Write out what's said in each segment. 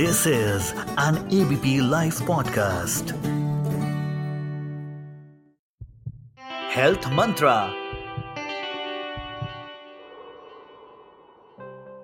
This is an ABP Life podcast. Health Mantra.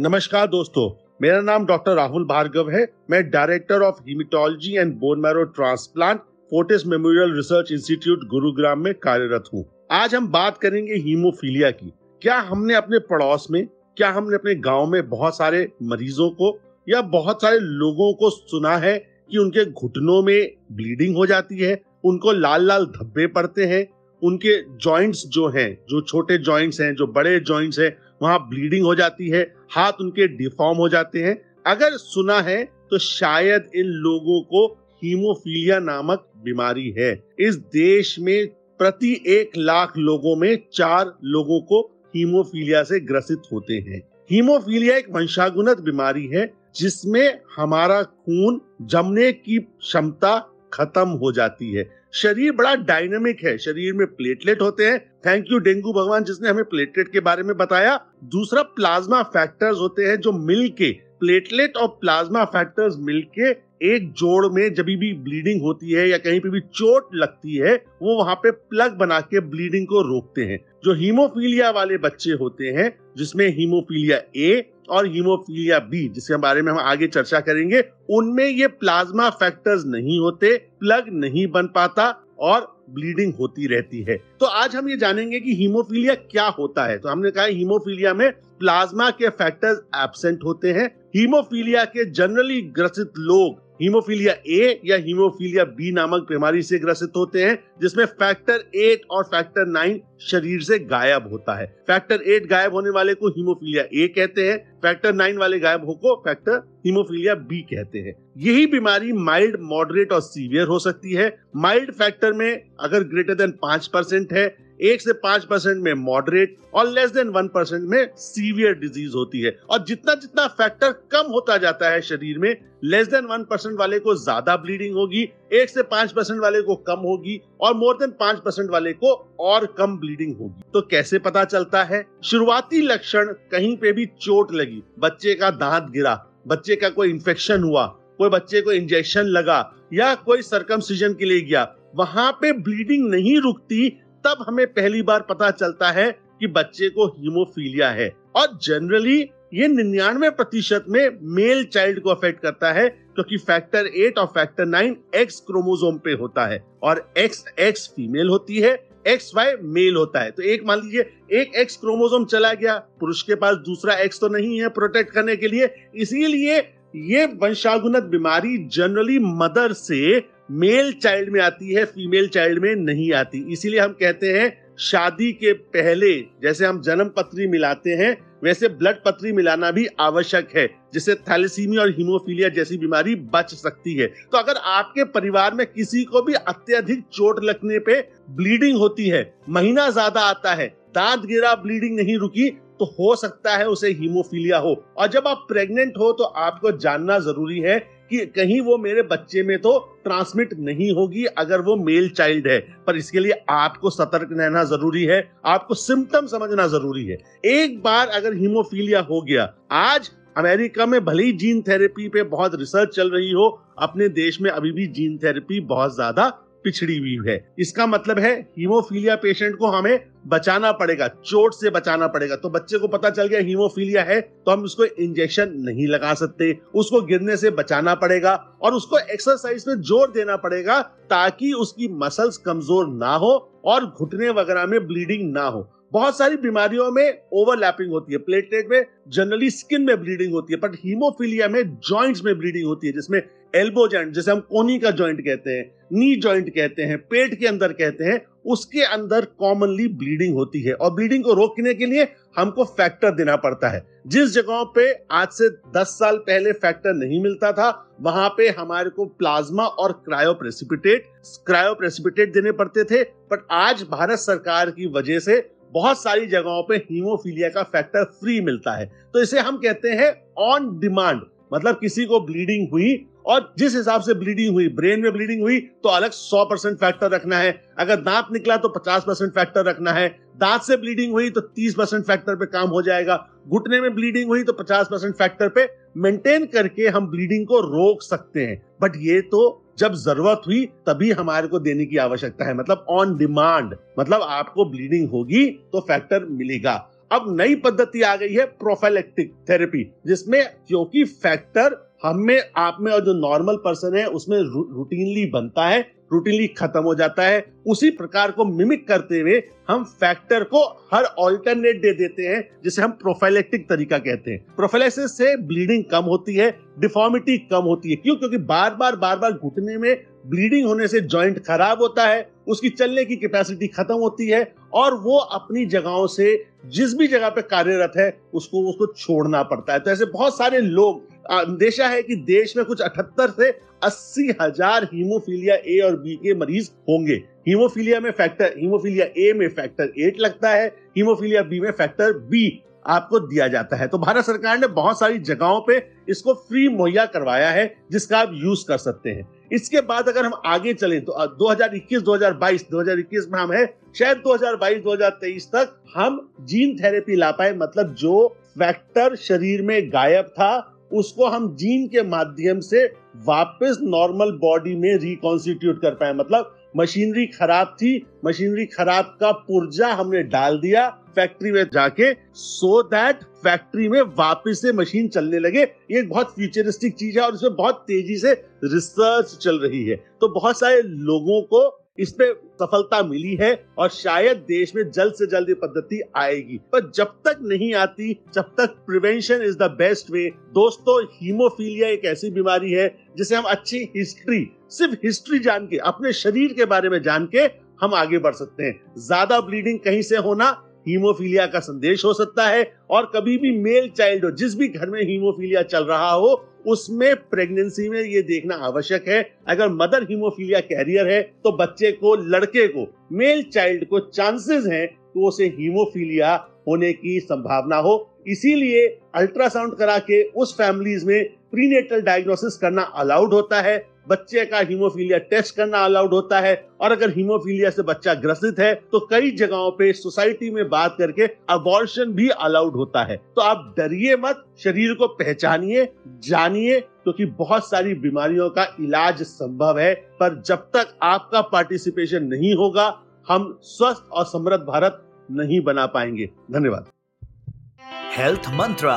नमस्कार दोस्तों, मेरा नाम डॉक्टर राहुल भार्गव है मैं director of haematology and bone marrow transplant Fortis Memorial Research Institute Gurugram में कार्यरत हूँ आज हम बात करेंगे हीमोफीलिया की क्या हमने अपने पड़ोस में, क्या हमने अपने गाँव में बहुत सारे मरीजों को या बहुत सारे लोगों को सुना है कि उनके घुटनों में ब्लीडिंग हो जाती है, उनको लाल लाल धब्बे पड़ते हैं, उनके जॉइंट्स जो हैं, जो छोटे जॉइंट्स हैं, जो बड़े जॉइंट्स हैं, वहाँ ब्लीडिंग हो जाती है, हाथ उनके डिफॉर्म हो जाते हैं। अगर सुना है तो शायद इन लोगों को हीमोफीलिया नामक बीमारी है। इस देश में प्रति एक लाख लोगों में चार लोगों को हीमोफीलिया से ग्रसित होते हैं। हीमोफीलिया एक वंशागुनत बीमारी है जिसमें हमारा खून जमने की क्षमता खत्म हो जाती है। शरीर बड़ा डायनेमिक है। शरीर में प्लेटलेट होते हैं। थैंक यू डेंगू भगवान, जिसने हमें प्लेटलेट के बारे में बताया। दूसरा प्लाज्मा फैक्टर्स होते हैं जो मिलके प्लेटलेट और प्लाज्मा फैक्टर्स मिलके एक जोड़ में जब भी ब्लीडिंग होती है या कहीं पे भी चोट लगती है, वो वहाँ पे प्लग बना के ब्लीडिंग को रोकते हैं। जो हीमोफीलिया वाले बच्चे होते हैं, जिसमें हीमोफीलिया ए और हीमोफीलिया बी जिसके बारे में हम आगे चर्चा करेंगे, उनमें ये प्लाज्मा फैक्टर्स नहीं होते प्लग नहीं बन पाता और ब्लीडिंग होती रहती है। तो आज हम ये जानेंगे कि हीमोफीलिया क्या होता है। तो हमने कहा हीमोफीलिया में प्लाज्मा के फैक्टर्स एबसेंट होते हैं। हीमोफीलिया के जनरली ग्रसित लोग हीमोफीलिया ए या हीमोफीलिया बी नामक बीमारी से ग्रसित होते हैं, जिसमें फैक्टर एट और फैक्टर नाइन शरीर से गायब होता है। फैक्टर एट गायब होने वाले को हीमोफीलिया ए कहते हैं फैक्टर नाइन वाले गायब हो को फैक्टर हीमोफीलिया बी कहते हैं। यही बीमारी माइल्ड मॉडरेट और सीवियर हो सकती है। माइल्ड फैक्टर में अगर ग्रेटर देन पाँच परसेंट है एक से पाँच परसेंट में मॉडरेट और लेस देन वन परसेंट में सीवियर डिज़ीज़ होती है। और जितना जितना फैक्टर कम होता जाता है शरीर में लेस देन वन परसेंट वाले को ज़्यादा ब्लीडिंग होगी, एक से पाँच परसेंट वाले को कम होगी और मोर देन पाँच परसेंट वाले को और कम ब्लीडिंग होगी। तो कैसे पता चलता है? शुरुआती लक्षण कहीं पे भी चोट लगी, बच्चे का दांत गिरा, बच्चे का कोई इन्फेक्शन हुआ, कोई बच्चे को इंजेक्शन लगा या कोई सरकमसिजन के लिए गया, वहाँ पे ब्लीडिंग नहीं रुकती तब हमें पहली बार पता चलता है कि बच्चे को हीमोफीलिया है। और जनरली ये निन्यानवे प्रतिशत में मेल चाइल्ड को अफेक्ट करता है, क्योंकि फैक्टर एट और फैक्टर नाइन एक्स क्रोमोजोम पे होता है। और एक्स एक्स फीमेल होती है एक्स वाई मेल होता है। तो एक मान लीजिए, एक एक्स क्रोमोजोम चला गया, पुरुष के पास दूसरा एक्स तो नहीं है प्रोटेक्ट करने के लिए। इसीलिए ये वंशागुनत बीमारी जनरली मदर से मेल चाइल्ड में आती है, फीमेल चाइल्ड में नहीं आती। इसीलिए हम कहते हैं, शादी के पहले, जैसे हम जन्म पत्री मिलाते हैं, वैसे ब्लड पत्री मिलाना भी आवश्यक है, जिससे थैलेसीमिया और हीमोफीलिया जैसी बीमारी बच सकती है। तो अगर आपके परिवार में किसी को भी अत्यधिक चोट लगने पे ब्लीडिंग होती है, महीना ज़्यादा आता है, दांत गिरा, ब्लीडिंग नहीं रुकी तो हो सकता है उसे हीमोफीलिया हो। और जब आप प्रेग्नेंट हो तो आपको जानना ज़रूरी है कि कहीं वो मेरे बच्चे में तो ट्रांसमिट नहीं होगी अगर वो मेल चाइल्ड है। पर इसके लिए आपको सतर्क रहना ज़रूरी है, आपको सिम्टम समझना ज़रूरी है। एक बार अगर हीमोफीलिया हो गया, आज अमेरिका में भले ही जीन थेरेपी पे बहुत रिसर्च चल रही हो, अपने देश में अभी भी जीन थेरेपी बहुत ज़्यादा पिछड़ी हुई है। इसका मतलब है हीमोफीलिया पेशेंट को हमें बचाना पड़ेगा, चोट से बचाना पड़ेगा। तो बच्चे को पता चल गया हीमोफीलिया है तो हम उसको इंजेक्शन नहीं लगा सकते। उसको गिरने से बचाना पड़ेगा और उसको एक्सरसाइज में ज़ोर देना पड़ेगा ताकि उसकी मसल्स कमज़ोर ना हो और घुटने वगैरह में ब्लीडिंग ना हो। बहुत सारी बीमारियों में ओवरलैपिंग होती है। प्लेटलेट में जनरली स्किन में ब्लीडिंग होती है बट हीमोफीलिया में जॉइंट्स में ब्लीडिंग होती है, जिसमें एल्बो जॉइंट जिसे हम कोनी का जॉइंट कहते हैं नी जॉइंट कहते हैं, पेट के अंदर कहते हैं, उसके अंदर कॉमनली ब्लीडिंग होती है। और ब्लीडिंग को रोकने के लिए हमको फैक्टर देना पड़ता है। जिस जगहों पे आज से 10 साल पहले फैक्टर नहीं मिलता था, वहाँ पे हमारे को प्लाज्मा और क्रायो प्रेसिपिटेट क्रायो प्रेसिपिटेट देने पड़ते थे। बट आज भारत सरकार की वजह से बहुत सारी जगहों पे हीमोफीलिया का फैक्टर फ्री मिलता है। तो इसे हम कहते हैं ऑन डिमांड मतलब किसी को ब्लीडिंग हुई और जिस हिसाब से ब्लीडिंग हुई ब्रेन में ब्लीडिंग हुई तो अलग 100 परसेंट फैक्टर रखना है। अगर दांत निकला तो 50 परसेंट फैक्टर रखना है। दांत से ब्लीडिंग हुई तो 30 परसेंट फैक्टर पे काम हो जाएगा। घुटने में ब्लीडिंग हुई तो 50 परसेंट फैक्टर पे मेंटेन करके हम ब्लीडिंग को रोक सकते हैं। बट ये तो जब ज़रूरत हुई, तभी हमारे को देने की आवश्यकता है। मतलब ऑन डिमांड मतलब आपको ब्लीडिंग होगी तो फैक्टर मिलेगा। अब नई पद्धति आ गई है प्रोफाइलेक्टिक थेरेपी जिसमें क्योंकि फैक्टर हम में आप में और जो नॉर्मल पर्सन है, उसमें रूटीनली बनता है रूटीनली खत्म हो जाता है। उसी प्रकार को मिमिक करते हुए हम फैक्टर को हर ऑल्टरनेट दे देते हैं, जिसे हम प्रोफाइलेक्टिक तरीका कहते हैं। प्रोफाइलिसिस से ब्लीडिंग कम होती है डिफॉर्मिटी कम होती है। क्यों? क्योंकि बार बार बार बार घुटने में ब्लीडिंग होने से जॉइंट खराब होता है, उसकी चलने की कैपेसिटी खत्म होती है और वो अपनी जगहों से जिस भी जगह पे कार्यरत है, उसको उसको छोड़ना पड़ता है। तो ऐसे बहुत सारे लोग अंदेशा है कि देश में कुछ अठहत्तर से अस्सी हज़ार हीमोफीलिया ए और बी के मरीज़ होंगे। हीमोफीलिया में फैक्टर हीमोफीलिया ए में फैक्टर एट लगता है, हीमोफीलिया बी में फैक्टर बी आपको दिया जाता है। तो भारत सरकार ने बहुत सारी जगहों पे इसको फ्री मुहैया करवाया है, जिसका आप यूज़ कर सकते हैं। इसके बाद अगर हम आगे चलें तो 2021 2022 2021 में हम है शायद 2022 2023 तक हम जीन थेरेपी ला पाए मतलब जो फैक्टर शरीर में गायब था, उसको हम जीन के माध्यम से वापस नॉर्मल बॉडी में रिकॉन्स्टिट्यूट कर पाए। मतलब मशीनरी खराब थी मशीनरी खराब का पुर्जा हमने डाल दिया फैक्ट्री में जाके सो दैट फैक्ट्री में वापस से मशीन चलने लगे। ये बहुत फ्यूचरिस्टिक चीज़ है और इसमें बहुत तेज़ी से रिसर्च चल रही है। तो बहुत सारे लोगों को इस पे सफलता मिली है और शायद देश में जल्द से जल्द ये पद्धति आएगी। पर जब तक नहीं आती, जब तक prevention is the best way दोस्तों हीमोफीलिया एक ऐसी बीमारी है जिसे हम अच्छी हिस्ट्री सिर्फ़ हिस्ट्री जान के, अपने शरीर के बारे में जान के हम आगे बढ़ सकते हैं। ज़्यादा ब्लीडिंग कहीं से होना हीमोफीलिया का संदेश हो सकता है और कभी भी मेल चाइल्ड हो, जिस भी घर में हीमोफीलिया चल रहा हो उसमें प्रेगनेंसी में ये देखना आवश्यक है। अगर मदर हीमोफीलिया कैरियर है तो बच्चे को, लड़के को मेल चाइल्ड को चांसेस हैं तो उसे हीमोफीलिया होने की संभावना हो। इसीलिए अल्ट्रासाउंड करा के उस फैमिलीज़ में प्रीनेटल डायग्नोसिस करना अलाउड होता है। बच्चे का हीमोफीलिया टेस्ट करना अलाउड होता है और अगर हीमोफीलिया से बच्चा ग्रसित है तो कई जगहों पे सोसाइटी में बात करके अबॉर्शन भी अलाउड होता है। तो आप डरिए मत, शरीर को पहचानिए, जानिए, क्योंकि तो बहुत सारी बीमारियों का इलाज संभव है, पर जब तक आपका पार्टिसिपेशन नहीं होगा, हम स्वस्थ और समृद्ध भारत नहीं बना पाएँगे। धन्यवाद। Health mantra